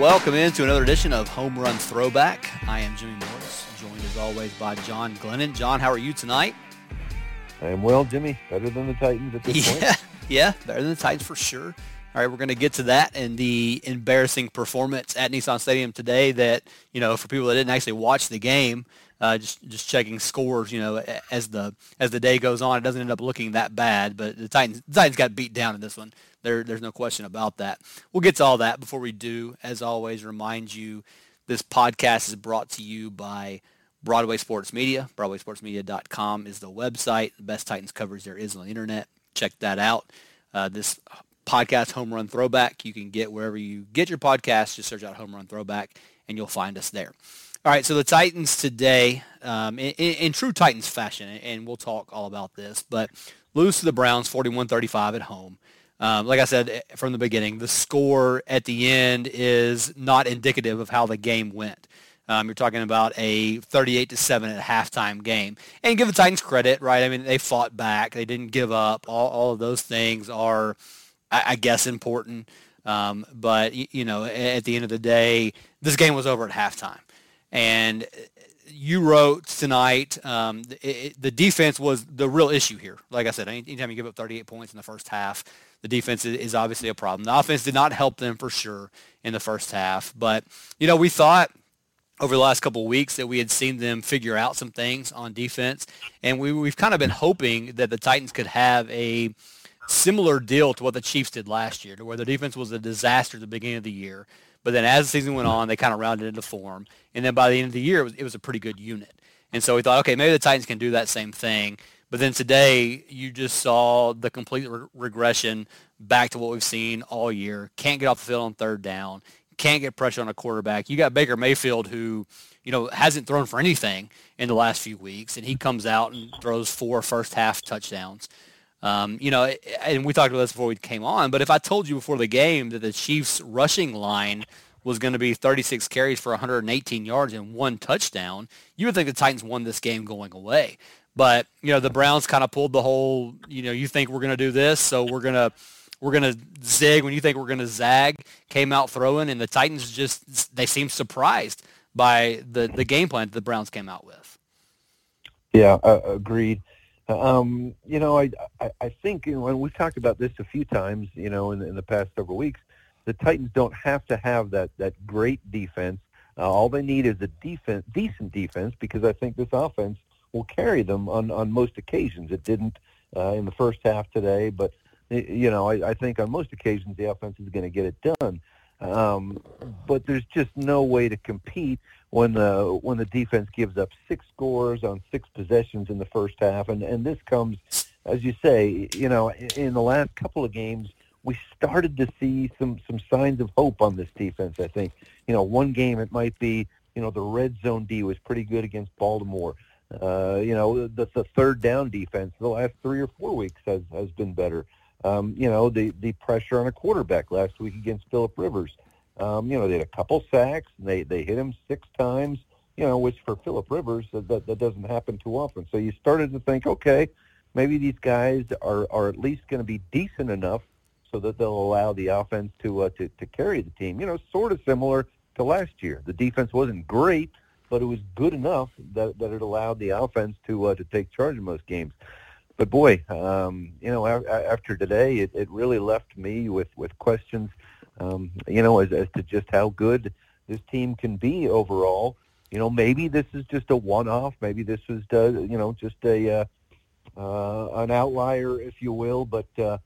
Welcome into another edition of Home Run Throwback. I am Jimmy Morris, joined as always by John Glennon. John, how are you tonight? I am well, Jimmy. Better than the Titans at this yeah, point. Yeah, better than the Titans for sure. All right, we're going to get to that and the embarrassing performance at Nissan Stadium today that, you know, for people that didn't actually watch the game, uh, just just checking scores, you know, as the as the day goes on, it doesn't end up looking that bad. But the Titans the Titans got beat down in this one. There there's no question about that. We'll get to all that before we do. As always, remind you this podcast is brought to you by Broadway Sports Media. BroadwaySportsMedia.com is the website. The best Titans coverage there is on the internet. Check that out. Uh, this podcast, Home Run Throwback, you can get wherever you get your podcast. Just search out Home Run Throwback, and you'll find us there. All right, so the Titans today, um, in, in, true Titans fashion, and we'll talk all about this, but lose to the Browns 41-35 at home. Um, like I said eh, from the beginning, the score at the end is not indicative of how the game went. Um, you're talking about a 38 to 7 at halftime game. And give the Titans credit, right? I mean, they fought back. They didn't give up. All, all of those things are, I, I guess, important. Um, but, you know, at the end of the day, this game was over at halftime. And you wrote tonight um, it, the defense was the real issue here. Like I said, anytime you give up 38 points in the first half, the defense is obviously a problem. The offense did not help them for sure in the first half. But, you know, we thought over the last couple of weeks that we had seen them figure out some things on defense. And we, we've kind of been hoping that the Titans could have a similar deal to what the Chiefs did last year, to where the defense was a disaster at the beginning of the year but then as the season went on, they kind of rounded into form. And then by the end of the year, it was, it was a pretty good unit. And so we thought, okay, maybe the Titans can do that same thing. But then today, you just saw the complete re- regression back to what we've seen all year. Can't get off the field on third down. Can't get pressure on a quarterback. You got Baker Mayfield, who you know hasn't thrown for anything in the last few weeks, and he comes out and throws four first half touchdowns. Um, you know, and we talked about this before we came on, but if I told you before the game that the Chiefs rushing line was going to be 36 carries for 118 yards and one touchdown, you would think the Titans won this game going away. But, you know, the Browns kind of pulled the whole, you know, you think we're going to do this, so we're going to we're going to zig when you think we're going to zag, came out throwing, and the Titans just, they seemed surprised by the, the game plan that the Browns came out with. Yeah, uh, agreed. Um, you know, I, I, I think, you know, and we've talked about this a few times, you know, in, in the past several weeks, the Titans don't have to have that, that great defense. Uh, all they need is a defense, decent defense because I think this offense will carry them on, on most occasions. It didn't uh, in the first half today, but, you know, I, I think on most occasions the offense is going to get it done. Um, but there's just no way to compete when the when the defense gives up six scores on six possessions in the first half, and and this comes, as you say, you know, in the last couple of games we started to see some some signs of hope on this defense. I think, you know, one game it might be, you know, the red zone D was pretty good against Baltimore. Uh, you know, the, the third down defense the last three or four weeks has has been better. Um, you know, the the pressure on a quarterback last week against Philip Rivers. Um, you know, they had a couple sacks. And they they hit him six times. You know, which for Philip Rivers that, that doesn't happen too often. So you started to think, okay, maybe these guys are are at least going to be decent enough so that they'll allow the offense to uh, to to carry the team. You know, sort of similar to last year. The defense wasn't great, but it was good enough that that it allowed the offense to uh, to take charge in most games. But boy, um, you know, after today, it, it really left me with with questions um, you know, as, as to just how good this team can be overall. You know, maybe this is just a one-off. Maybe this was, uh, you know, just a uh, uh, an outlier, if you will. But uh,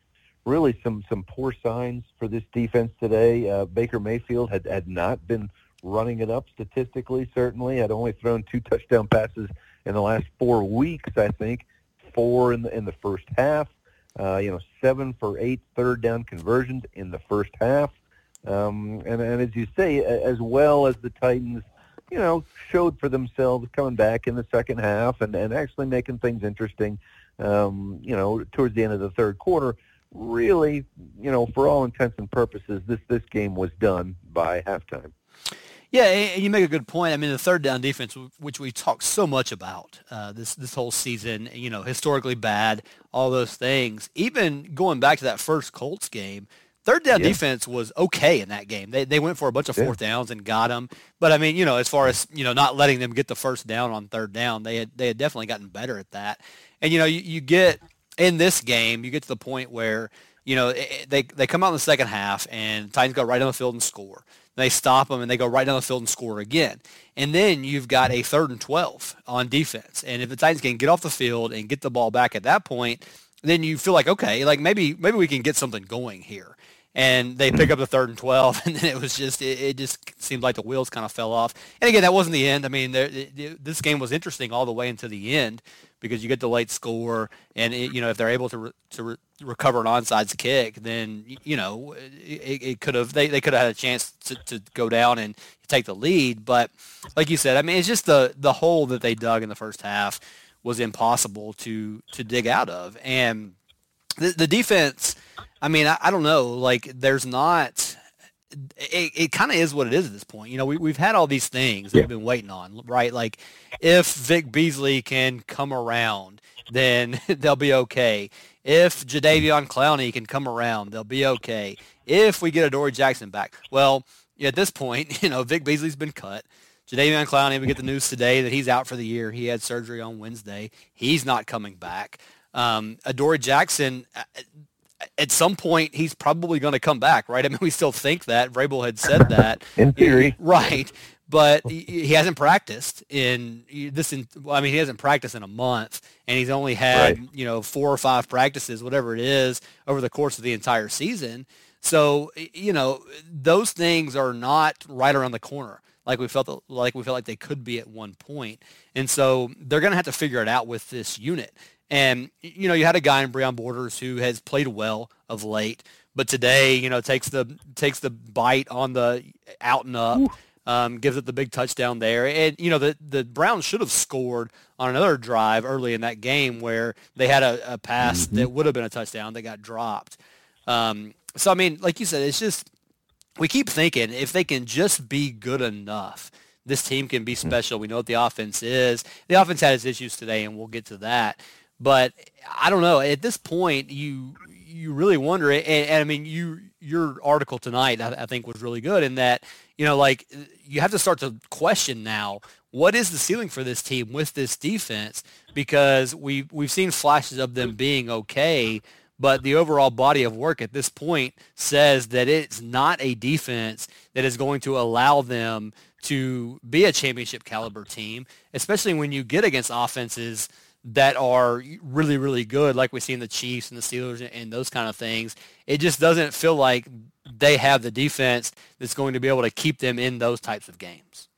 really, some some poor signs for this defense today. Uh, Baker Mayfield had had not been running it up statistically. Certainly, had only thrown two touchdown passes in the last four weeks. I think four in the in the first half. Uh, you know, seven for eight third down conversions in the first half. Um, and, and as you say, as well as the Titans, you know, showed for themselves coming back in the second half and, and actually making things interesting, um, you know, towards the end of the third quarter, really, you know, for all intents and purposes, this, this game was done by halftime. Yeah, and you make a good point. I mean, the third down defense, which we talked so much about uh, this this whole season, you know, historically bad, all those things. Even going back to that first Colts game, third down yeah. defense was okay in that game. They they went for a bunch of fourth yeah. downs and got them. But I mean, you know, as far as you know, not letting them get the first down on third down, they had they had definitely gotten better at that. And you know, you, you get in this game, you get to the point where you know eh, eh, they they come out in the second half and Titans go right down the field and score. They stop them and they go right down the field and score again. And then you've got a third and 12 on defense. And if the Titans can get off the field and get the ball back at that point, then you feel like okay, like maybe maybe we can get something going here. And they pick up the third and twelve, and then it was just it, it just seemed like the wheels kind of fell off. And again, that wasn't the end. I mean, there, it, this game was interesting all the way into the end because you get the late score, and you know if they're able to re, to re, recover an onside kick, then you know it could have they, they could have had a chance to, to go down and take the lead. But like you said, I mean, it's just the the hole that they dug in the first half was impossible to to dig out of. And the, the defense, I mean, I, I don't know, like there's not. It, it kind of is what it is at this point. You know, we, we've had all these things that yeah. we've been waiting on, right? Like if Vic Beasley can come around, then they'll be okay. If Jadeveon Clowney can come around, they'll be okay. If we get Adoree Jackson back, well, at this point, you know, Vic Beasley's been cut. Jadeveon Clowney, we get the news today that he's out for the year. He had surgery on Wednesday. He's not coming back. Um, Adoree Jackson, at some point, he's probably going to come back, right? I mean, we still think that. Vrabel had said that. in theory. Right. But he hasn't practiced in this. In, well, I mean, he hasn't practiced in a month, and he's only had right. you know four or five practices, whatever it is, over the course of the entire season. So you know, those things are not right around the corner like we felt like we felt like they could be at one point. And so they're going to have to figure it out with this unit. And you know, you had a guy in Breon Borders who has played well of late, but today, you know, takes the takes the bite on the out and up. Um, gives it the big touchdown there. And, you know, the, the Browns should have scored on another drive early in that game where they had a, a pass mm-hmm. that would have been a touchdown that got dropped. Um, so, I mean, like you said, it's just we keep thinking if they can just be good enough, this team can be hmm. special. We know what the offense is. The offense had its issues today, and we'll get to that. But I don't know. At this point, you you really wonder. And, and I mean, you your article tonight, I, I think, was really good in that you know, like you have to start to question now what is the ceiling for this team with this defense because we we've seen flashes of them being okay but the overall body of work at this point says that it's not a defense that is going to allow them to be a championship caliber team, especially when you get against offenses that are really, really good, like we see in the Chiefs and the Steelers and those kind of things. It just doesn't feel like they have the defense that's going to be able to keep them in those types of games.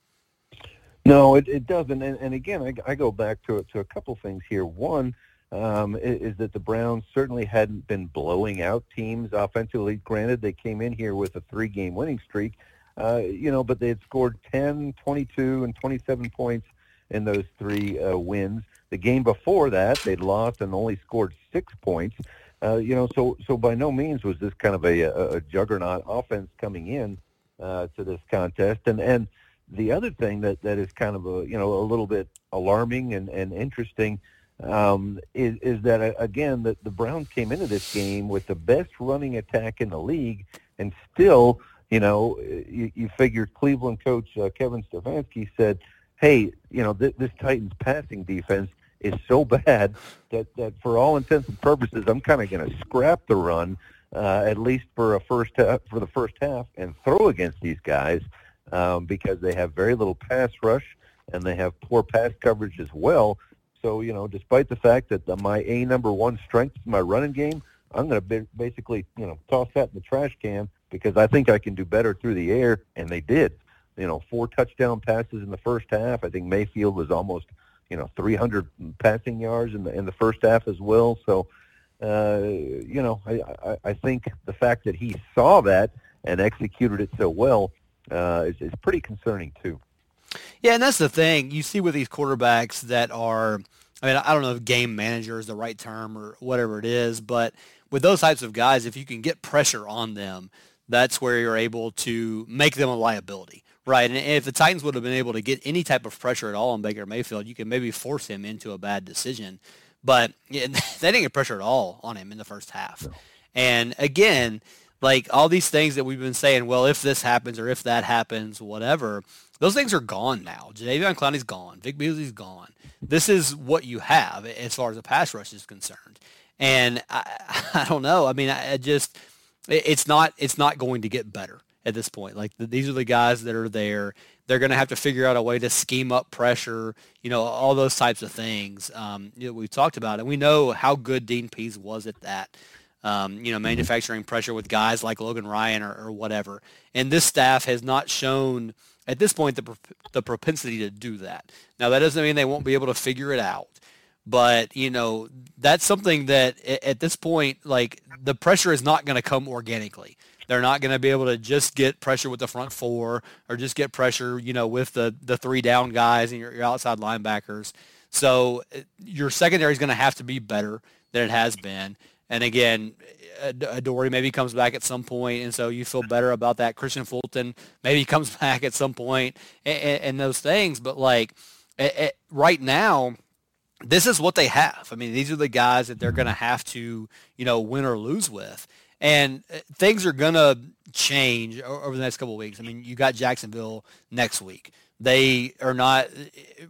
No, it, it doesn't. And, and again, I, I go back to to a couple things here. One, um, is that the Browns certainly hadn't been blowing out teams offensively. Granted, they came in here with a three-game winning streak, uh, you know, but they had scored 10, 22, and 27 points in those three uh, wins. The game before that, they'd lost and only scored six points. Uh, you know, so so by no means was this kind of a, a, juggernaut offense coming in uh, to this contest. And and the other thing that that is kind of a you know a little bit alarming and and interesting um, is, is that uh, again that the Browns came into this game with the best running attack in the league, and still, you know, you, you figure Cleveland coach uh, Kevin Stefanski said, "Hey, you know, th- this Titans passing defense is so bad that that for all intents and purposes, I'm kind of going to scrap the run." Uh, at least for a first half, for the first half, and throw against these guys um, because they have very little pass rush and they have poor pass coverage as well. So, you know, despite the fact that the, my A number one strength is my running game, I'm going to basically, you know, toss that in the trash can because I think I can do better through the air, and they did. You know, four touchdown passes in the first half. I think Mayfield was almost, you know, 300 passing yards in the in the first half as well. So, uh, you know, I, I, I think the fact that he saw that and executed it so well uh, is, is pretty concerning too. Yeah, and that's the thing. You see with these quarterbacks that are, I mean, I don't know if game manager is the right term or whatever it is, but with those types of guys, if you can get pressure on them, that's where you're able to make them a liability, right? And if the Titans would have been able to get any type of pressure at all on Baker Mayfield, you can maybe force him into a bad decision. But yeah, they didn't get pressure at all on him in the first half. No. And again, like all these things that we've been saying, well, if this happens or if that happens, whatever, those things are gone now. Jadeveon Clowney's gone. Vic Beasley's gone. This is what you have as far as the pass rush is concerned. And I, I don't know. I mean, I, I just it's not it's not going to get better at this point. Like the, these are the guys that are there. They're going to have to figure out a way to scheme up pressure, you know, all those types of things. Um, you know, we've talked about it. We know how good Dean Pees was at that. Um, you know, manufacturing pressure with guys like Logan Ryan or, or, whatever. And this staff has not shown at this point the, the propensity to do that. Now, that doesn't mean they won't be able to figure it out. But, you know, that's something that at this point, like the pressure is not going to come organically. They're not going to be able to just get pressure with the front four or just get pressure, you know, with the, the three down guys and your, your outside linebackers. So uh, your secondary is going to have to be better than it has been. And again, Adoree maybe comes back at some point, and so you feel better about that. Kristian Fulton maybe comes back at some point, and, and those things. But like right now, this is what they have. I mean, these are the guys that they're going to have to, you know, win or lose with. And uh, things are going to change over the next couple of weeks. I mean, you got Jacksonville next week. They are not.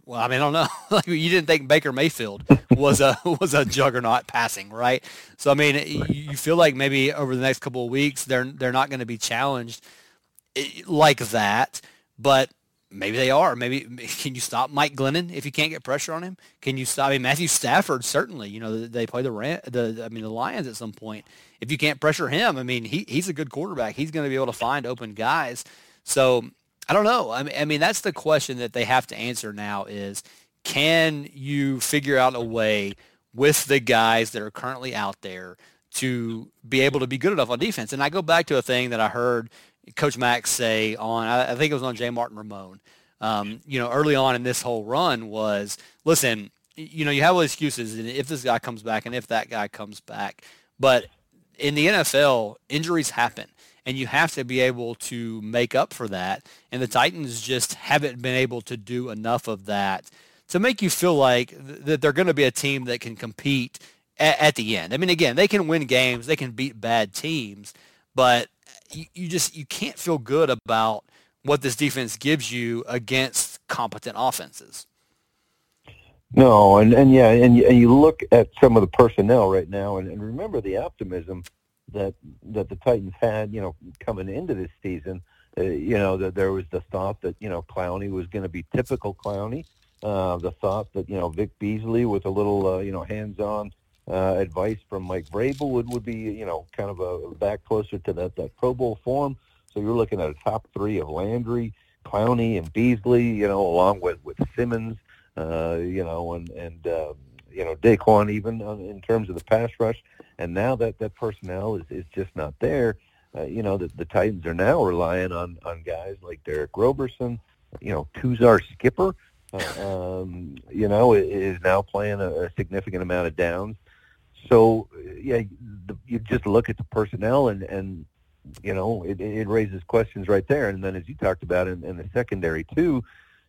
Well, I mean, I don't know. like you didn't think Baker Mayfield was a was a juggernaut passing, right? So I mean, you feel like maybe over the next couple of weeks they're they're not going to be challenged eh, like that. But maybe they are. Maybe can you stop Mike Glennon if you can't get pressure on him? Can you stop? I mean, Matthew Stafford certainly. You know, they play the the I mean the Lions at some point. If you can't pressure him, I mean, he he's a good quarterback. He's going to be able to find open guys. So I don't know. I mean, I mean that's the question that they have to answer now is can you figure out a way with the guys that are currently out there to be able to be good enough on defense? And I go back to a thing that I heard Coach Max say on, I think it was on J. Martin Ramon, um, you know, early on in this whole run was, listen, you know, you have all excuses and if this guy comes back and if that guy comes back. But in the NFL, injuries happen and you have to be able to make up for that. And the Titans just haven't been able to do enough of that to make you feel like th- that they're going to be a team that can compete at, at the end. I mean, again, they can win games, they can beat bad teams, but you, you just you can't feel good about what this defense gives you against competent offenses. No, and, and yeah, and and you look at some of the personnel right now, and, and remember the optimism that that the Titans had, you know, coming into this season. Uh, you know, that there was the thought that you know Clowney was going to be typical Clowney. Uh, the thought that you know Vic Beasley with a little uh, you know hands-on uh, advice from Mike Vrabel would, would be, you know, kind of a back closer to that, that Pro Bowl form. So you're looking at a top three of Landry, Clowney, and Beasley, you know, along with, with Simmons, uh, you know, and, and um, you know, Daquan even uh, in terms of the pass rush. And now that that personnel is, is just not there, uh, you know, the, the Titans are now relying on, on guys like Derick Roberson, you know, Tuzar Skipper, uh, um, you know, is now playing a, a significant amount of downs so yeah, the, you just look at the personnel and and you know it, it raises questions right there. And then as you talked about in, in the secondary too,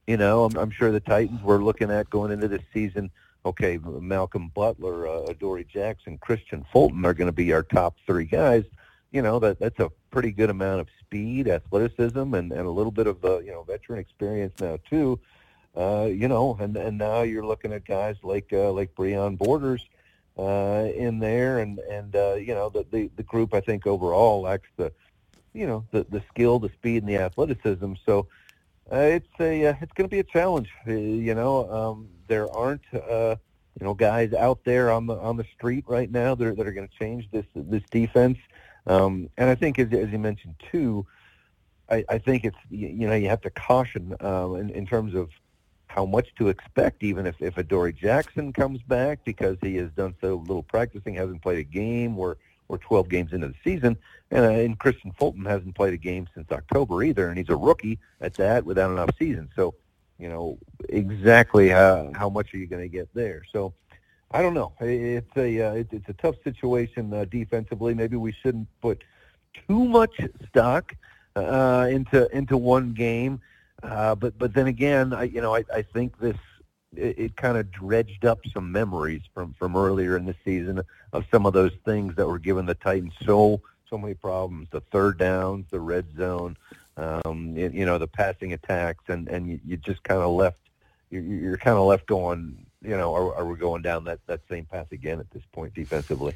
you know I'm, I'm sure the Titans were looking at going into this season. Okay, Malcolm Butler, uh, Jackson, Kristian Fulton are going to be our top three guys. You know that that's a pretty good amount of speed, athleticism, and, and a little bit of uh, you know veteran experience now too. Uh, you know, and and now you're looking at guys like uh, like Breon Borders, uh, in there, and and uh, you know the, the the group I think overall lacks the you know the the skill, the speed, and the athleticism. So uh, it's a uh, it's going to be a challenge. Uh, you know, um, there aren't uh, you know guys out there on the on the street right now that are, that are going to change this this defense. Um, and I think as as you mentioned too. I, I think it's you know you have to caution um, in, in terms of how much to expect, even if, if Adoree Jackson comes back because he has done so little practicing, hasn't played a game. We're, we're 12 games into the season. And, uh, and Kristian Fulton hasn't played a game since October either, and he's a rookie at that without enough season. So, you know, exactly how, how much are you going to get there? So, I don't know. It's a uh, it's a tough situation uh, defensively. Maybe we shouldn't put too much stock uh, into into one game. Uh, but but then again, I you know I, I think this it, it kind of dredged up some memories from from earlier in the season of some of those things that were giving the Titans so so many problems: the third downs, the red zone, um, you, know, the passing attacks, and and you, just kind of left. You're kind of left going. You know, are, are we going down that that same path again at this point defensively?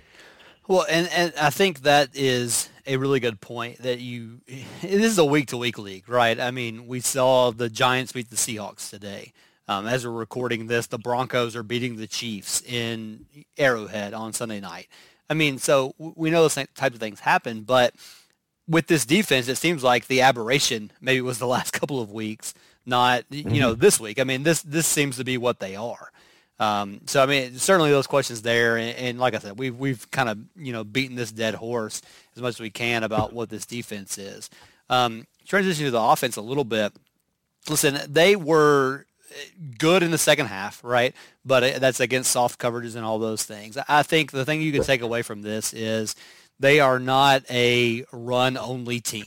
Well, and, and I think that is a really good point that you, this is a week-to-week league, right? I mean, we saw the Giants beat the Seahawks today. Um, as we're recording this, the Broncos are beating the Chiefs in Arrowhead on Sunday night. I mean, so we know those types of things happen, but with this defense, it seems like the aberration maybe was the last couple of weeks, not, mm-hmm. you know, mm-hmm. this week. I mean, this, this seems to be what they are. Um, so I mean, certainly those questions there, and, and, like I said, we've we've kind of you know beaten this dead horse as much as we can about what this defense is. Um, transition to the offense a little bit. Listen, they were good in the second half, right? But that's against soft coverages and all those things. I think the thing you can take away from this is they are not a run-only team.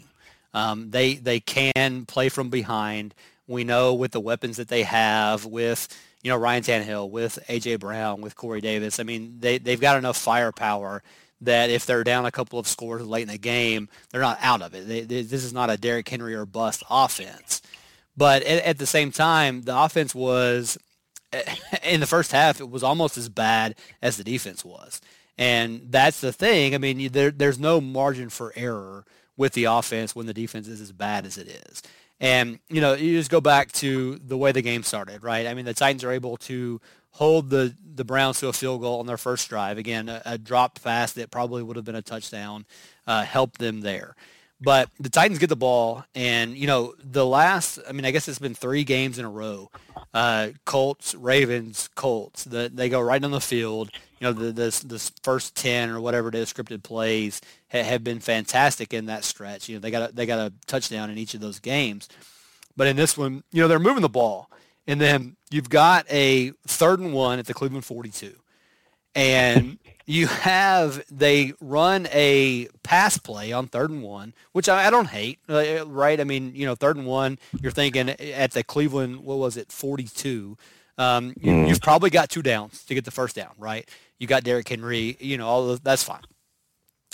Um, they they can play from behind. We know with the weapons that they have, with you know, Ryan Tannehill, with A.J. Brown, with Corey Davis. I mean, they, they've got enough firepower that if they're down a couple of scores late in the game, they're not out of it. They, they, this is not a Derrick Henry or bust offense. But at, at the same time, the offense was, in the first half, it was almost as bad as the defense was. And that's the thing. I mean, there, there's no margin for error with the offense when the defense is as bad as it is. And, you know, you just go back to the way the game started, right? I mean, the Titans are able to hold the, the Browns to a field goal on their first drive. Again, a, a dropped pass that probably would have been a touchdown uh, helped them there. But the Titans get the ball, and, you know, the last, I mean, I guess it's been three games in a row. Uh, Colts, Ravens, Colts. The, they go right on the field. You know, the, this, this first 10 or whatever it is, scripted plays ha, have been fantastic in that stretch. You know, they got a, they got a touchdown in each of those games. But in this one, you know, they're moving the ball. And then you've got a third and one at the Cleveland 42. And you have they run a pass play on third and one, which I, I don't hate, uh, right? I mean, you know, third and one, you're thinking at the Cleveland, what was it, 42. Um, you, have mm. probably got two downs to get the first down, right? You got Derrick Henry, you know, all those, that's fine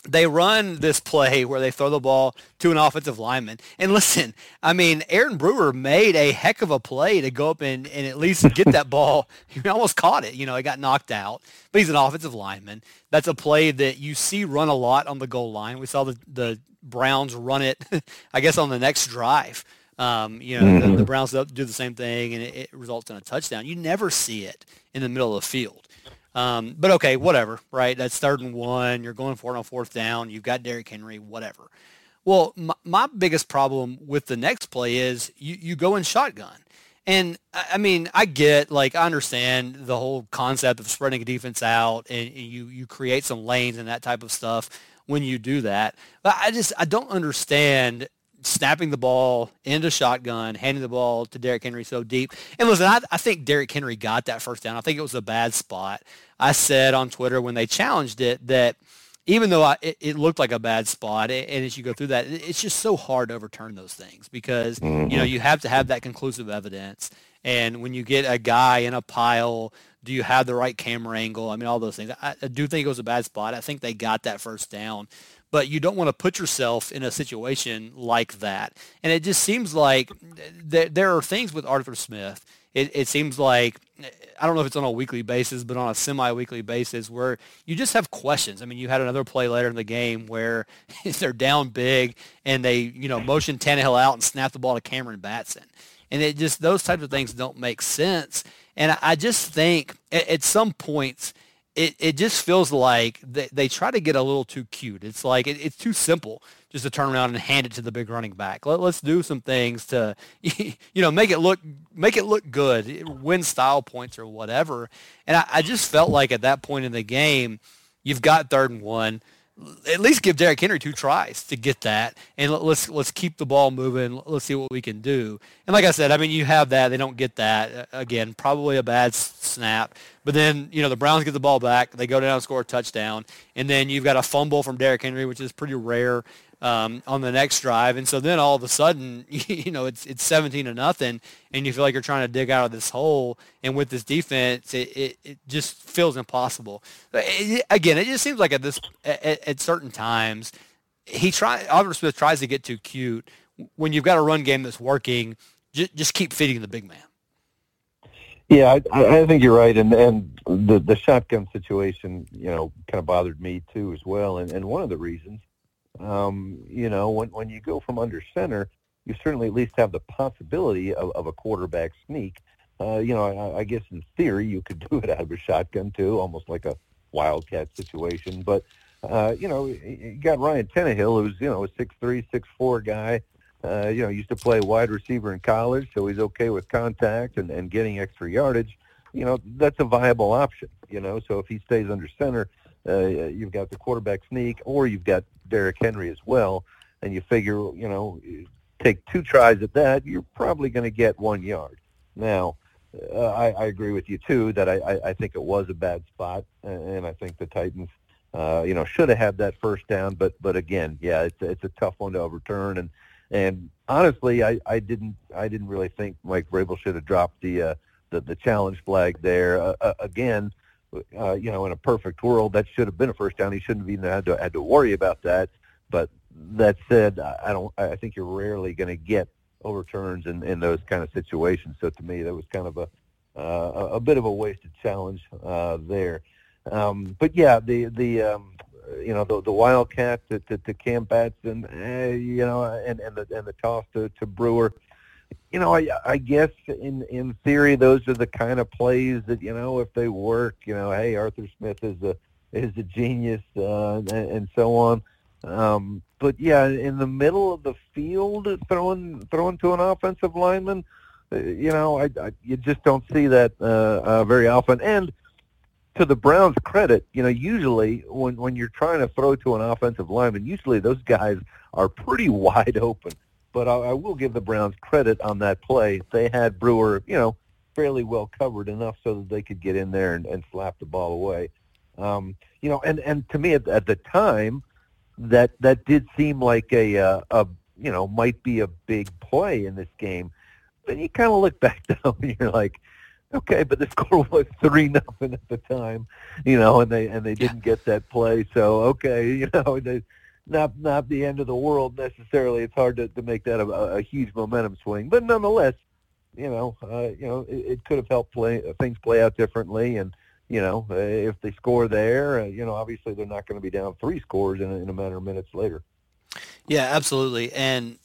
they run this play where they throw the ball to an offensive lineman. And listen, I mean, Aaron Brewer made a heck of a play to go up and, and at least get that ball. He almost caught it. You know, it got knocked out, but he's an offensive lineman. That's a play that you see run a lot on the goal line. We saw the, the Browns run it, I guess, on the next drive. Um, you know, mm-hmm. the, the, mm-hmm. Browns do the same thing, and it, it results in a touchdown. You never see it in the middle of the field. Um, but okay, whatever, right? That's third and one. You're going for it on fourth down. You've got Derrick Henry, whatever. Well, my, my biggest problem with the next play is you, you go in shotgun. And I mean, I get like I understand the whole concept of spreading a defense out and you you create some lanes and that type of stuff when you do that. But I just I don't understand snapping the ball into shotgun, handing the ball to Derrick Henry so deep. And listen, I, I think Derrick Henry got that first down. I think it was a bad spot. I said on Twitter when they challenged it that even though I, it, it, looked like a bad spot, and as you go through that, it's just so hard to overturn those things because mm-hmm. you know you have to have that conclusive evidence. And when you get a guy in a pile, do you have the right camera angle? I mean, all those things. I, I do think it was a bad spot. I think they got that first down, but you don't want to put yourself in a situation like that. And it just seems like th- there are things with Arthur Smith. It, it seems like I don't know if it's on a weekly basis, but on a semi-weekly basis where you just have questions. I mean, you had another play later in the game where they're down big and they, you know, motion Tannehill out and snap the ball to Cameron Batson. And it just, those types of things don't make sense. And I, just think at, at some points – it, it just feels like they, they try to get a little too cute. It's like it, it's too simple just to turn around and hand it to the big running back. Let, let's do some things to, you know, make it look make it look good, win style points or whatever. And I, I just felt like at that point in the game, you've got third and one at least give Derrick Henry two tries to get that, and let's let's keep the ball moving. Let's see what we can do. And like I said, I mean, you have that. They don't get that uh, again. Probably a bad snap, but then you know the Browns get the ball back. They go down and score a touchdown, and then you've got a fumble from Derrick Henry, which is pretty rare um, on the next drive. And so then all of a sudden, you know, it's it's 17 to nothing, and you feel like you're trying to dig out of this hole. And with this defense, it, it, it just feels impossible. It, again, it just seems like at this at, at certain times, he try Arthur Smith tries to get too cute. When you've got a run game that's working, just, just keep feeding the big man. Yeah, I, I think you're right, and and the the shotgun situation, you know, kind of bothered me too as well. And and one of the reasons, um, you know, when when you go from under center, you certainly at least have the possibility of, of a quarterback sneak. Uh, you know, I, I guess in theory you could do it out of a shotgun too, almost like a wildcat situation. But uh, you know, you got Ryan Tannehill, who's you know a six three, six four guy. Uh, you know, used to play wide receiver in college, so he's okay with contact and, and getting extra yardage. You know, that's a viable option. You know, so if he stays under center, uh, you've got the quarterback sneak, or you've got Derrick Henry as well, and you figure, you know, take two tries at that, you're probably going to get one yard. Now, uh, I, I agree with you too that I, I, I think it was a bad spot, and I think the Titans, uh, you know, should have had that first down. But but again, yeah, it's it's a tough one to overturn, and and honestly, I, I didn't I didn't really think Mike Vrabel should have dropped the uh, the, the challenge flag there. Uh, uh, again, uh, you know, in a perfect world, that should have been a first down. He shouldn't have even had to had to worry about that. But that said, I don't. I think you're rarely going to get overturns in, in those kind of situations. So to me, that was kind of a uh, a bit of a wasted challenge uh, there. Um, but yeah, the the um, you know the the wildcat to, to, to Cam Batson, eh, you know, and and the and the toss to, to Brewer. You know, I I guess in in theory those are the kind of plays that you know if they work, you know, hey Arthur Smith is a is a genius uh, and, and so on. Um, but yeah, in the middle of the field, throwing throwing to an offensive lineman, uh, you know, I, I you just don't see that uh, uh, very often. And to the Browns' credit, you know, usually when when you're trying to throw to an offensive lineman, usually those guys are pretty wide open. But I, I will give the Browns credit on that play. They had Brewer, you know, fairly well covered enough so that they could get in there and, and slap the ball away. Um, you know, and and to me at, at the time, that that did seem like a, uh, a you know might be a big play in this game. Then you kind of look back now and you're like, okay, but the score was three nothing at the time, you know, and they and they didn't get that play. So okay, you know, they, not not the end of the world necessarily. It's hard to, to make that a, a huge momentum swing, but nonetheless, you know, uh, you know, it, it could have helped play things play out differently and you know, uh, if they score there, uh, you know, obviously they're not going to be down three scores in a, in a matter of minutes later. Yeah, absolutely. And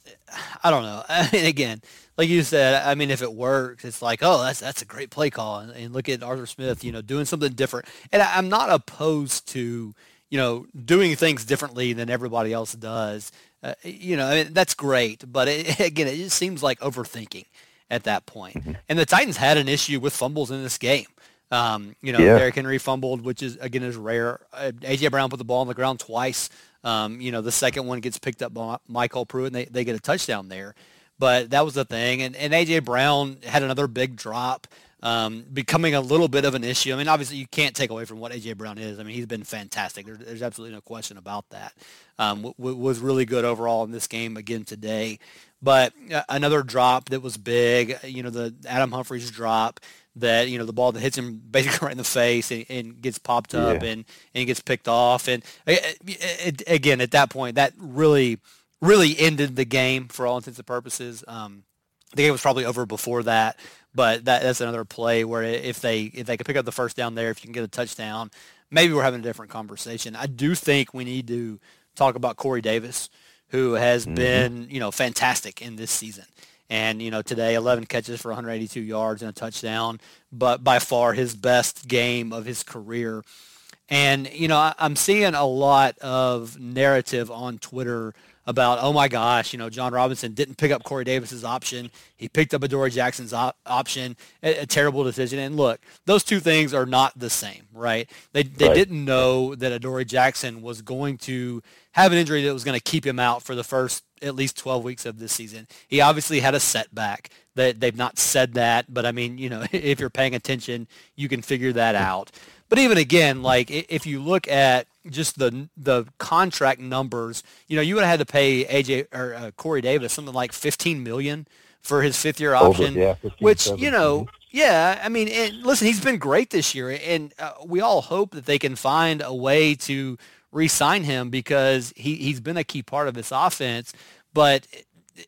I don't know. I mean, again, like you said, I mean, if it works, it's like, oh, that's that's a great play call. And, and look at Arthur Smith, you know, doing something different. And I, I'm not opposed to, you know, doing things differently than everybody else does. Uh, you know, I mean, that's great. But it, again, it just seems like overthinking at that point. Mm-hmm. And the Titans had an issue with fumbles in this game. Um, you know, yeah. Derrick Henry fumbled, which is again is rare. Uh, AJ Brown put the ball on the ground twice. Um, you know, the second one gets picked up by Michael Pruitt, and they, they get a touchdown there. But that was the thing. And, and AJ Brown had another big drop, um, becoming a little bit of an issue. I mean, obviously you can't take away from what AJ Brown is. I mean, he's been fantastic. There, there's absolutely no question about that. Um, w- w- was really good overall in this game again today. But uh, another drop that was big. You know, the Adam Humphries drop that you know the ball that hits him basically right in the face and, and gets popped up yeah. and and gets picked off and it, it, again at that point that really really ended the game for all intents and purposes. Um, the game was probably over before that, but that, that's another play where if they if they could pick up the first down there, if you can get a touchdown, maybe we're having a different conversation. I do think we need to talk about Corey Davis, who has mm-hmm. been you know fantastic in this season. And, you know, today 11 catches for 182 yards and a touchdown, but by far his best game of his career. And, you know, I, am seeing a lot of narrative on Twitter about, oh my gosh, you know, Jon Robinson didn't pick up Corey Davis's option. He picked up Adoree Jackson's op- option, a, a, terrible decision. And look, those two things are not the same, right? They, they right. didn't know that Adoree Jackson was going to have an injury that was going to keep him out for the first at least 12 weeks of this season. He obviously had a setback. That they've not said that, but I mean, you know, if you're paying attention, you can figure that out. But even again, like if you look at just the the contract numbers, you know, you would have had to pay AJ or uh, Corey Davis something like 15 million for his fifth year option, Over, yeah, 15, which 17. you know, yeah, I mean, and listen, he's been great this year, and uh, we all hope that they can find a way to re-sign him because he, he's been a key part of this offense. But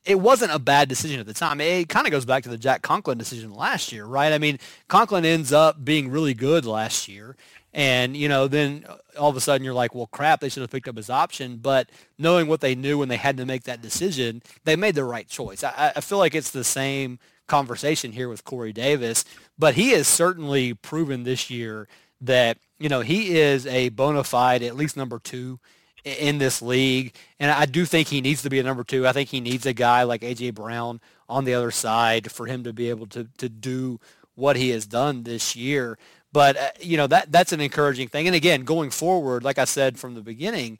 it wasn't a bad decision at the time. It kind of goes back to the Jack Conklin decision last year, right? I mean, Conklin ends up being really good last year. And, you know, then all of a sudden you're like, well, crap, they should have picked up his option. But knowing what they knew when they had to make that decision, they made the right choice. I, I feel like it's the same conversation here with Corey Davis, but he has certainly proven this year that, you know, he is a bona fide, at least number two in this league. And I do think he needs to be a number two. I think he needs a guy like A.J. Brown on the other side for him to be able to, to do what he has done this year. But, uh, you know, that that's an encouraging thing. And again, going forward, like I said from the beginning,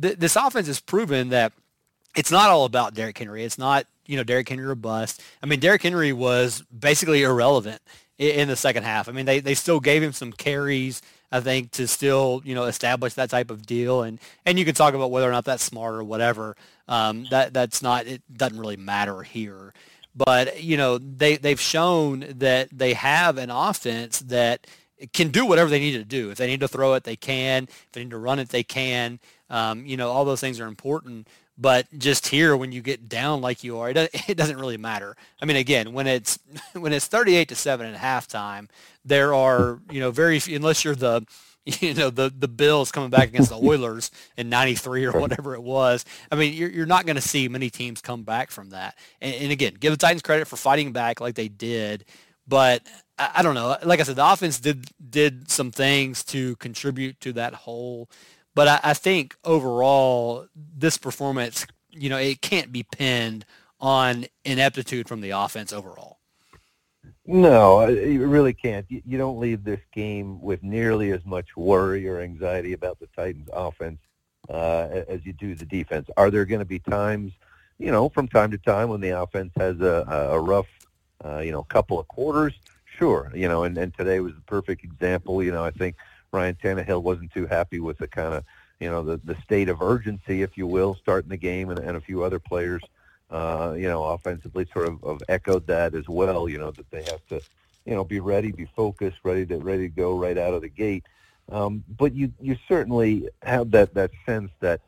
th- this offense has proven that it's not all about Derrick Henry. It's not, you know, Derrick Henry or bust. I mean, Derrick Henry was basically irrelevant in, the second half. I mean, they, they still gave him some carries I think to still you know establish that type of deal, and and you can talk about whether or not that's smart or whatever. Um, that that's not it doesn't really matter here. But you know they they've shown that they have an offense that can do whatever they need to do. If they need to throw it, they can. If they need to run it, they can. Um, you know all those things are important. But just here, when you get down like you are, it doesn't really matter. I mean, again, when it's when it's 38 to seven at halftime, there are you know very few, unless you're the you know the the Bills coming back against the Oilers in '93 or whatever it was. I mean, you're you're not going to see many teams come back from that. And, and, again, give the Titans credit for fighting back like they did, but I, don't know. Like I said, the offense did did some things to contribute to that whole but I, I think overall, this performance, you know, it can't be pinned on ineptitude from the offense overall. No, you really can't. You don't leave this game with nearly as much worry or anxiety about the Titans' offense uh, as you do the defense. Are there going to be times, you know, from time to time when the offense has a, a rough, uh, you know, couple of quarters? Sure, you know, and, and today was the perfect example. You know, I think Ryan Tannehill wasn't too happy with the kind of you know the the state of urgency, if you will, starting the game, and, and a few other players, uh, you know, offensively sort of, of echoed that as well. You know that they have to, you know, be ready, be focused, ready to ready to go right out of the gate. Um, but you you certainly have that that sense that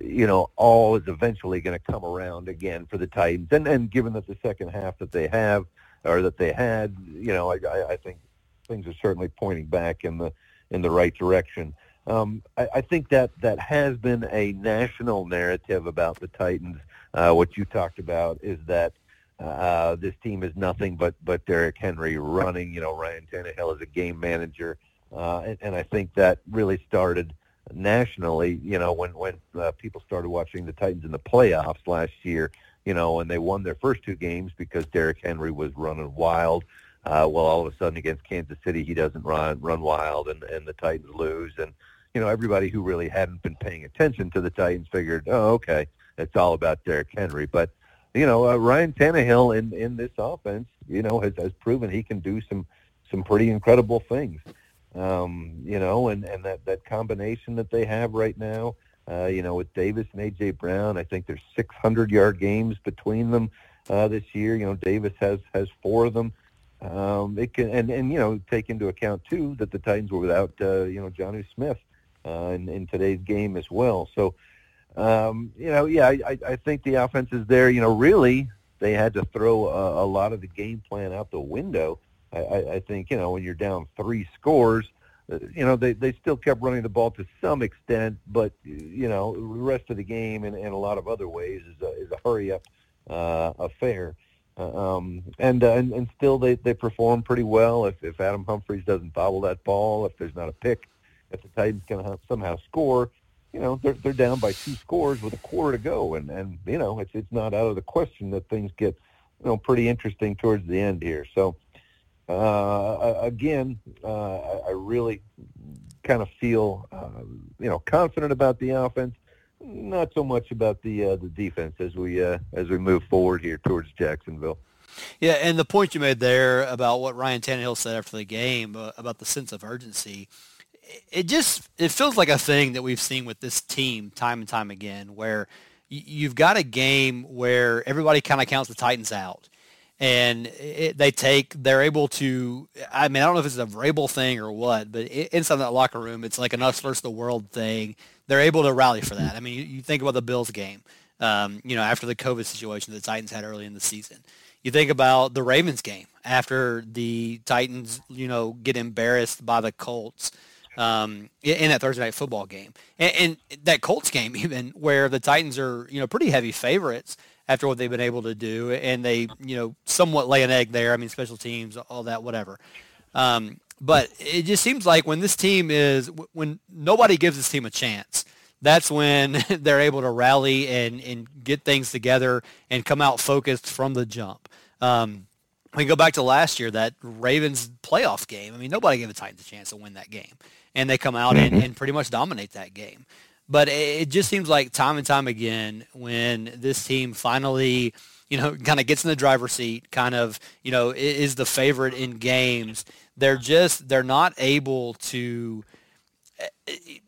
you know all is eventually going to come around again for the Titans, and and given that the second half that they have or that they had, you know, I, I, I think things are certainly pointing back in the in the right direction. Um, I, I, think that that has been a national narrative about the Titans. Uh, what you talked about is that uh, this team is nothing but but Derrick Henry running. You know, Ryan Tannehill is a game manager, uh, and, and I think that really started nationally. You know, when when uh, people started watching the Titans in the playoffs last year. You know, and they won their first two games because Derrick Henry was running wild. Uh, well, all of a sudden against Kansas City, he doesn't run run wild, and and the Titans lose. And you know, everybody who really hadn't been paying attention to the Titans figured, oh, okay, it's all about Derrick Henry. But you know, uh, Ryan Tannehill in in this offense, you know, has has proven he can do some some pretty incredible things. Um, you know, and and that that combination that they have right now. Uh, you know, with Davis and AJ Brown, I think there's 600 yard games between them uh, this year. You know, Davis has has four of them. Um, it can, and, and, you know, take into account, too, that the Titans were without, uh, you know, Jonnu Smith uh, in, in today's game as well. So, um, you know, yeah, I, I think the offense is there. You know, really, they had to throw a, a lot of the game plan out the window. I, I, I think, you know, when you're down three scores, you know, they, they still kept running the ball to some extent, but, you know, the rest of the game in, in a lot of other ways is a, is a hurry-up uh, affair. Uh, um, and, uh, and and still they they perform pretty well. If if Adam Humphries doesn't bobble that ball, if there's not a pick, if the Titans can somehow score, you know they're they're down by two scores with a quarter to go, and and you know it's it's not out of the question that things get you know pretty interesting towards the end here. So uh, again, uh, I really kind of feel uh, you know confident about the offense not so much about the uh, the defense as we uh, as we move forward here towards Jacksonville. Yeah, and the point you made there about what Ryan Tannehill said after the game uh, about the sense of urgency, it just it feels like a thing that we've seen with this team time and time again, where you've got a game where everybody kind of counts the Titans out, and it, they take they're able to i mean i don't know if it's a Vrabel thing or what but it, inside that locker room it's like an us versus the world thing. They're able to rally for that. I mean you, you think about the bills game um, you know after the covid situation the titans had early in the season. You think about the ravens game after the titans you know get embarrassed by the colts um, in that Thursday night football game, and, and that Colts game even where the Titans are you know pretty heavy favorites, after what they've been able to do, and they you know somewhat lay an egg there. I mean, special teams, all that, whatever. Um, but it just seems like when this team is when nobody gives this team a chance, that's when they're able to rally and and get things together and come out focused from the jump. Um, we go back to last year, that Ravens playoff game. I mean, nobody gave the Titans a chance to win that game, and they come out and, mm-hmm. and pretty much dominate that game. But it just seems like time and time again when this team finally, you know, kind of gets in the driver's seat, kind of, you know, is the favorite in games, they're just, they're not able to eh,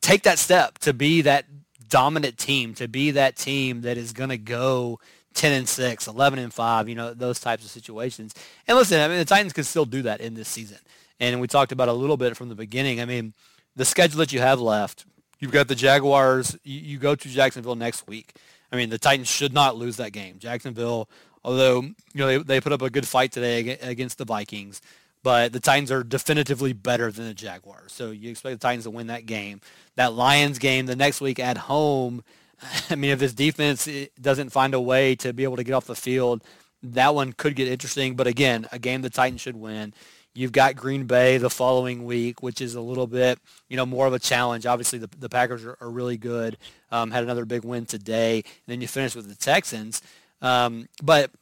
take that step to be that dominant team, to be that team that is going to go 10 and 6, 11 and 5, you know, those types of situations. And listen, I mean, the Titans can still do that in this season. And we talked about a little bit from the beginning. I mean, the schedule that you have left, You've got the Jaguars. You, you go to Jacksonville next week. I mean, the Titans should not lose that game. Jacksonville, although you know they, they put up a good fight today against the Vikings, but the Titans are definitively better than the Jaguars. So you expect the Titans to win that game. That Lions game the next week at home. I mean, if this defense eh, doesn't find a way to be able to get off the field, that one could get interesting. But again, a game the Titans should win. You've got Green Bay the following week, which is a little bit, you know, more of a challenge. Obviously, the, the Packers are, are really good. Um, had another big win today, and then you finish with the Texans. Um, but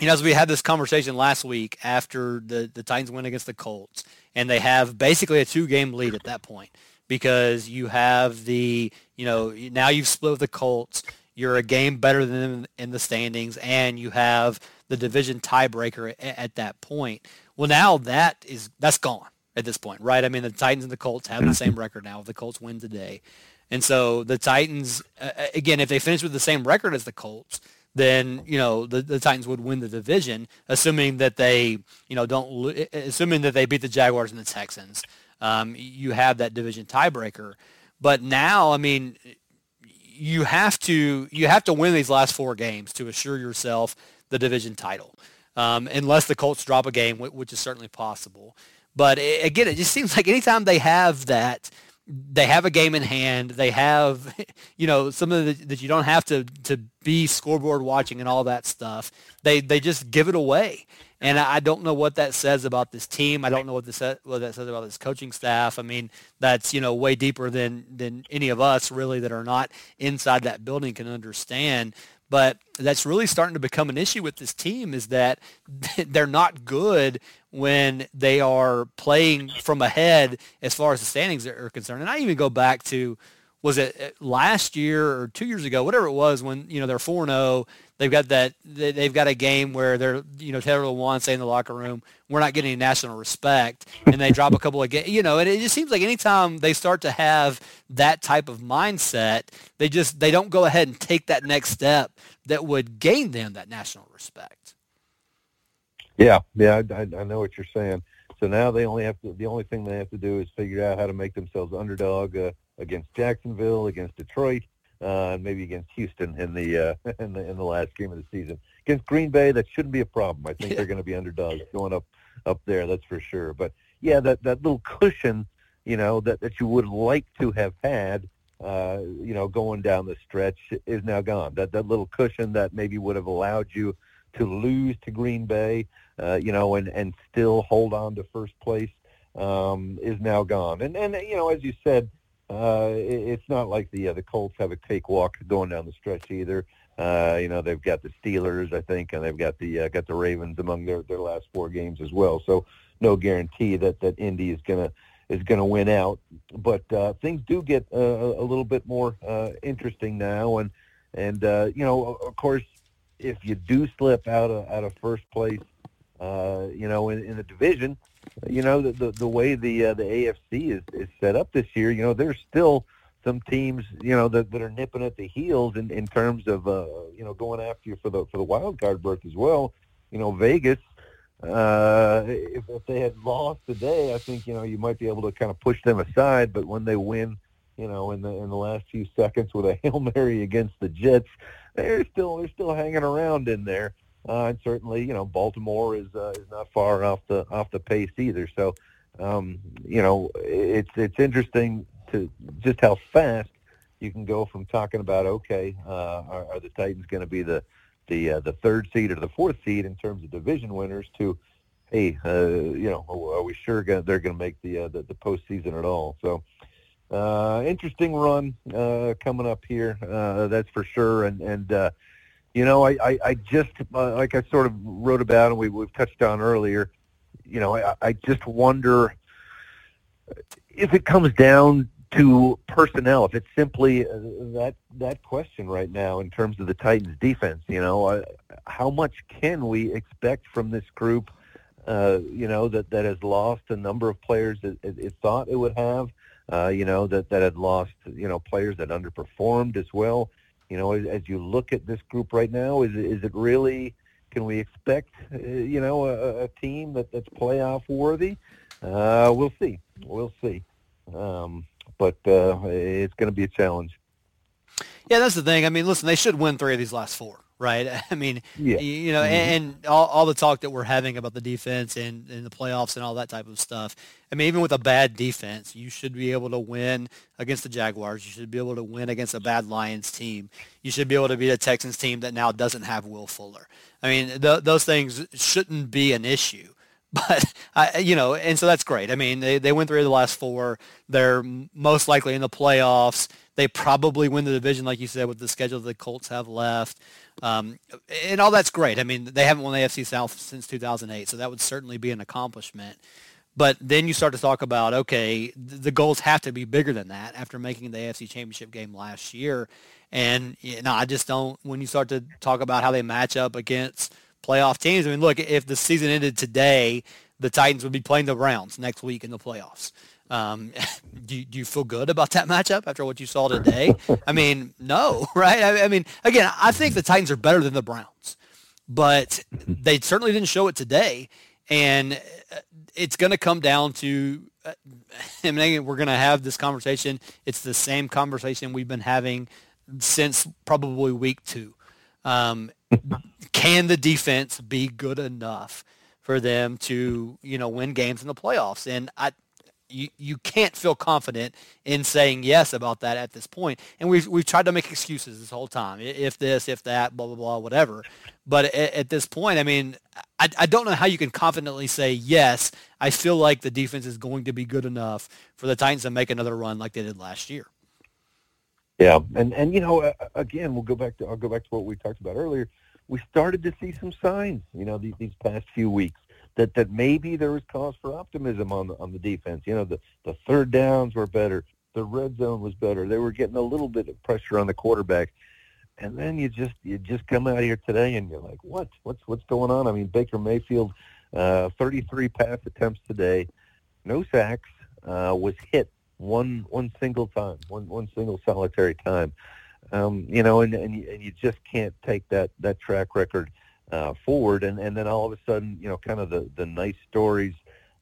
you know, as we had this conversation last week after the the Titans win against the Colts, and they have basically a two game lead at that point because you have the, you know, now you've split with the Colts. You're a game better than them in the standings, and you have the division tiebreaker at, at that point. Well, now that is that's gone at this point, right? I mean, the Titans and the Colts have the same record now. If the Colts win today, and so the Titans uh, again, if they finish with the same record as the Colts, then you know the, the Titans would win the division, assuming that they you know don't assuming that they beat the Jaguars and the Texans. Um, you have that division tiebreaker, but now I mean you have to you have to win these last four games to assure yourself the division title um, unless the Colts drop a game, which is certainly possible. But again, it just seems like anytime they have that, they have a game in hand. They have, you know, some of that you don't have to to be scoreboard watching and all that stuff. They they just give it away, and I don't know what that says about this team. I don't know what this what that says about this coaching staff. I mean, that's you know way deeper than than any of us really that are not inside that building can understand. But that's really starting to become an issue with this team is that they're not good when they are playing from ahead as far as the standings are concerned. And I even go back to was it last year or two years ago, whatever it was, when you know they're four zero, oh, they've got that they've got a game where they're you know Taylor Lewan saying in the locker room, we're not getting any national respect, and they drop a couple of games, you know, and it just seems like anytime they start to have that type of mindset, they just they don't go ahead and take that next step that would gain them that national respect. Yeah, yeah, I, I know what you're saying. So now they only have to. The only thing they have to do is figure out how to make themselves underdog uh, against Jacksonville, against Detroit, uh, and maybe against Houston in the uh, in the in the last game of the season. Against Green Bay, that shouldn't be a problem. I think they're going to be underdogs going up up there. That's for sure. But yeah, that that little cushion, you know, that that you would like to have had, uh, you know, going down the stretch is now gone. That that little cushion that maybe would have allowed you to lose to Green Bay, uh, you know, and and still hold on to first place um, is now gone. And and you know, as you said, uh, it, it's not like the uh, the Colts have a cakewalk going down the stretch either. Uh, you know, they've got the Steelers, I think, and they've got the uh, got the Ravens among their their last four games as well. So no guarantee that that Indy is gonna is going to win out. But uh, things do get uh, a little bit more uh, interesting now, and and uh, you know, of course, if you do slip out of out of first place, uh, you know, in, in the division, you know, the the, the way the uh, the AFC is, is set up this year, you know, there's still some teams, you know, that, that are nipping at the heels in, in terms of, uh, you know, going after you for the for the wild card berth as well. you know, Vegas, uh, if, if they had lost today, I think you know you might be able to kind of push them aside. But when they win, you know, in the in the last few seconds with a hail mary against the Jets, they're still they're still hanging around in there. Uh, and certainly, you know, Baltimore is uh, is not far off the off the pace either. So, um, you know, it's it's interesting to just how fast you can go from talking about okay, uh, are, are the Titans going to be the the uh, the third seed or the fourth seed in terms of division winners to, hey, uh, you know, are we sure gonna, they're going to make the, uh, the the postseason at all? So, uh, interesting run uh, coming up here, uh, that's for sure. And and uh, you know, I I, I just uh, like I sort of wrote about and we we've touched on earlier. You know, I I just wonder if it comes down to personnel, if it's simply uh, that that question right now in terms of the Titans' defense, you know, uh, how much can we expect from this group? Uh, you know that that has lost a number of players that it, it thought it would have. Uh, you know that that had lost you know players that underperformed as well. You know, as, as you look at this group right now, is is it really? Can we expect uh, you know a, a team that that's playoff worthy? Uh, we'll see. We'll see. Um, but uh, it's going to be a challenge. Yeah, that's the thing. I mean, listen, they should win three of these last four, right? I mean, yeah. you know, mm-hmm. and all, all the talk that we're having about the defense and, and the playoffs and all that type of stuff. I mean, even with a bad defense, you should be able to win against the Jaguars. You should be able to win against a bad Lions team. You should be able to beat a Texans team that now doesn't have Will Fuller. I mean, th- those things shouldn't be an issue. But I, you know, and so that's great. I mean, they they three of the last four. They're most likely in the playoffs. They probably win the division, like you said, with the schedule the Colts have left, um, and all that's great. I mean, they haven't won the AFC South since 2008, so that would certainly be an accomplishment. But then you start to talk about, okay, the goals have to be bigger than that after making the AFC Championship game last year. And you know, I just don't. When you start to talk about how they match up against playoff teams. I mean, look, if the season ended today, the Titans would be playing the Browns next week in the playoffs. Um, do, you, do you feel good about that matchup after what you saw today? I mean, no, right? I, I mean, again, I think the Titans are better than the Browns, but they certainly didn't show it today. And uh, it's going to come down to, uh, I mean, we're going to have this conversation. It's the same conversation we've been having since probably week two. Um, can the defense be good enough for them to you know win games in the playoffs? And I, you you can't feel confident in saying yes about that at this point. And we've we've tried to make excuses this whole time. If this, if that, blah blah blah, whatever. But at, at this point, I mean, I, I don't know how you can confidently say yes. I feel like the defense is going to be good enough for the Titans to make another run like they did last year. Yeah, and and you know, again, we'll go back to I'll go back to what we talked about earlier. We started to see some signs, you know, these, these past few weeks that that maybe there was cause for optimism on the on the defense. You know, the the third downs were better, the red zone was better. They were getting a little bit of pressure on the quarterback, and then you just you just come out here today and you're like, what what's what's going on? I mean, Baker Mayfield, uh, 33 pass attempts today, no sacks, uh, was hit one one single time, one one single solitary time. Um, you know, and and you, and you just can't take that that track record uh, forward. And and then all of a sudden, you know, kind of the the nice stories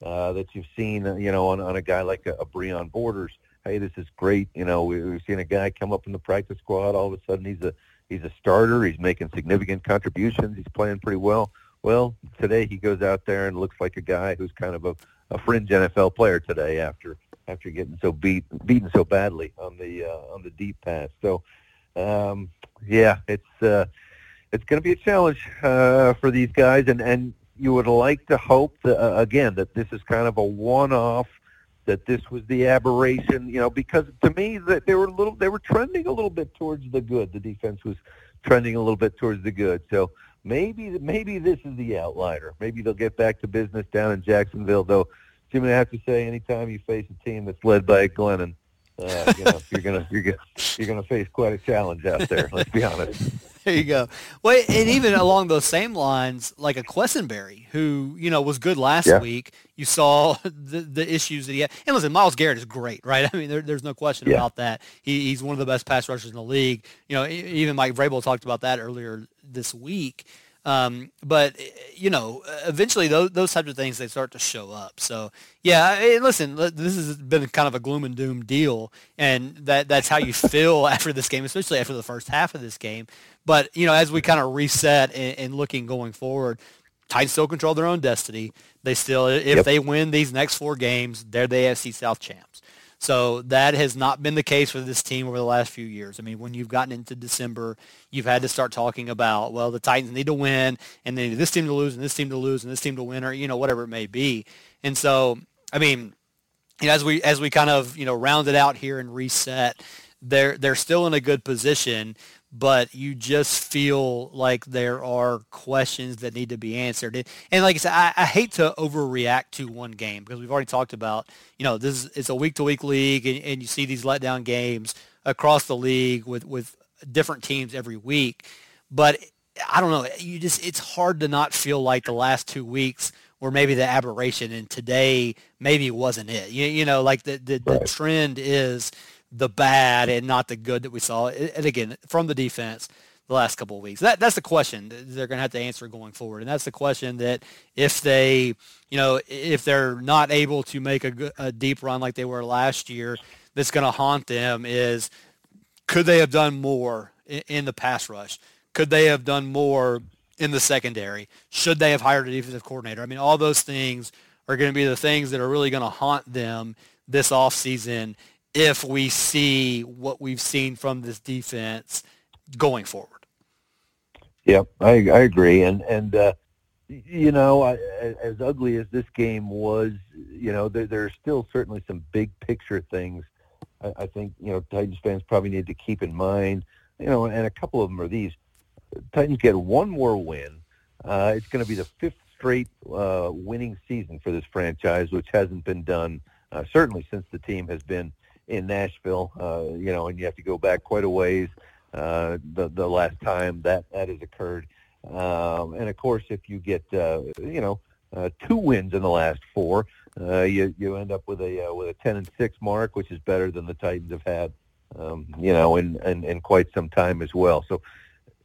uh, that you've seen, uh, you know, on on a guy like a, a Breon Borders. Hey, this is great. You know, we, we've seen a guy come up in the practice squad. All of a sudden, he's a he's a starter. He's making significant contributions. He's playing pretty well. Well, today he goes out there and looks like a guy who's kind of a, a fringe NFL player today after after getting so beat beaten so badly on the uh, on the deep pass. So um, yeah, it's uh, it's going to be a challenge uh, for these guys, and and you would like to hope that, uh, again that this is kind of a one-off. That this was the aberration, you know, because to me that they were a little, they were trending a little bit towards the good. The defense was trending a little bit towards the good. So maybe, maybe this is the outlier. Maybe they'll get back to business down in Jacksonville, though Jimmy, I have to say, anytime you face a team that's led by Glennon, uh, you know, you're gonna you're gonna you're gonna face quite a challenge out there. Let's be honest. There you go. Well, and even along those same lines, like a Quessenberry, who you know was good last yeah. week. You saw the the issues that he had. And listen, Myles Garrett is great, right? I mean, there, there's no question yeah. about that. He, he's one of the best pass rushers in the league. You know, even Mike Vrabel talked about that earlier this week. Um, but eh, you know, eh, eventually those those types of things they start to show up. So yeah, eh, listen, this has been kind of a gloom and doom deal, and that that's how you feel after this game, especially after the first half of this game. But you know, as we kind of reset and, and looking going forward, Titans still control their own destiny. They still, if yep. they win these next four games, they're the AFC South champs. So that has not been the case for this team over the last few years. I mean, when you've gotten into December, you've had to start talking about, well, the Titans need to win, and then this team to lose, and this team to lose, and this team to win, or you know whatever it may be. And so, I mean, you know, as we as we kind of you know round it out here and reset, they're they're still in a good position but you just feel like there are questions that need to be answered. And, like I said, I, I, hate to overreact to one game because we've already talked about, you know, this is it's a week-to-week league, and, and you see these letdown games across the league with with different teams every week. But I don't know, you just it's hard to not feel like the last two weeks were maybe the aberration, and today maybe wasn't it. You, you know, like the the, right. the trend is the bad and not the good that we saw. And again, from the defense the last couple of weeks. That that's the question they're going to have to answer going forward, and that's the question that if they, you know, if they're not able to make a, a deep run like they were last year, that's going to haunt them is could they have done more in, in the pass rush? Could they have done more in the secondary? Should they have hired a defensive coordinator? I mean, all those things are going to be the things that are really going to haunt them this offseason if we see what we've seen from this defense going forward. Yep, I, I agree, and and uh, you know, I, as ugly as this game was, you know, there, there are still certainly some big picture things. I, I think you know Titans fans probably need to keep in mind. You know, and a couple of them are these: Titans get one more win. Uh, it's going to be the fifth straight uh, winning season for this franchise, which hasn't been done uh, certainly since the team has been in Nashville. Uh, you know, and you have to go back quite a ways. Uh, the the last time that that has occurred, um, and of course, if you get uh, you know uh, two wins in the last four, uh, you you end up with a uh, with a ten and six mark, which is better than the Titans have had, um, you know, in, in in quite some time as well. So,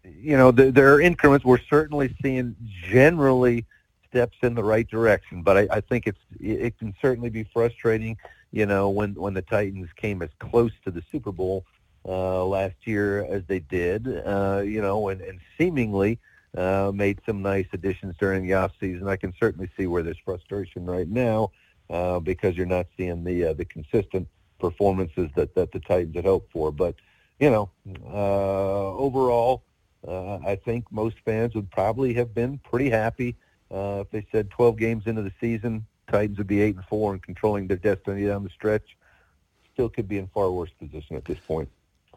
you know, the, there are increments. We're certainly seeing generally steps in the right direction, but I, I think it's it can certainly be frustrating you know, when when the Titans came as close to the Super Bowl uh, last year as they did, uh, you know, and, and seemingly uh, made some nice additions during the off season. I can certainly see where there's frustration right now uh, because you're not seeing the uh, the consistent performances that that the Titans had hoped for. But you know, uh, overall, uh, I think most fans would probably have been pretty happy uh, if they said 12 games into the season, Titans would be eight and four and controlling their destiny down the stretch. Still could be in far worse position at this point.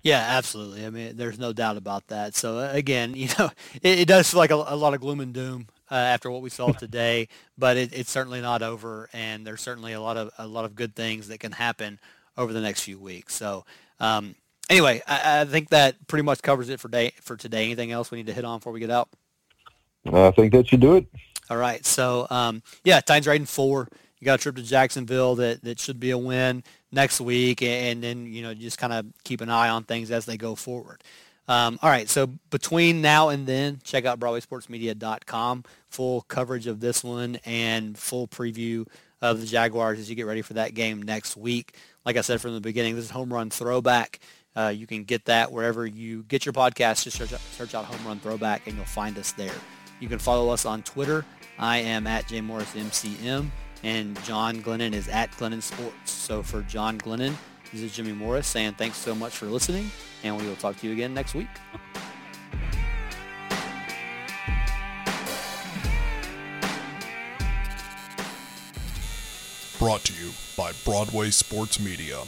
Yeah, absolutely. I mean, there's no doubt about that. So uh, again, you know, it, it does feel like a, a, lot of gloom and doom uh, after what we saw today, but it, it's certainly not over, and there's certainly a lot of a lot of good things that can happen over the next few weeks. So um, anyway, I, I, think that pretty much covers it for day for today. Anything else we need to hit on before we get out? I think that should do it. All right. So, um, yeah, Titans riding four. You got a trip to Jacksonville that, that should be a win next week, and then you know just kind of keep an eye on things as they go forward. Um, all right, so between now and then, check out BroadwaySportsMedia.com. Full coverage of this one and full preview of the Jaguars as you get ready for that game next week. Like I said from the beginning, this is Home Run Throwback. Uh, you can get that wherever you get your podcast. Just search search out Home Run Throwback, and you'll find us there. You can follow us on Twitter. I am at JMorrisMCM, and John Glennon is at Glennon Sports. So for John Glennon, this is Jimmy Morris saying thanks so much for listening, and we will talk to you again next week. Brought to you by Broadway Sports Media.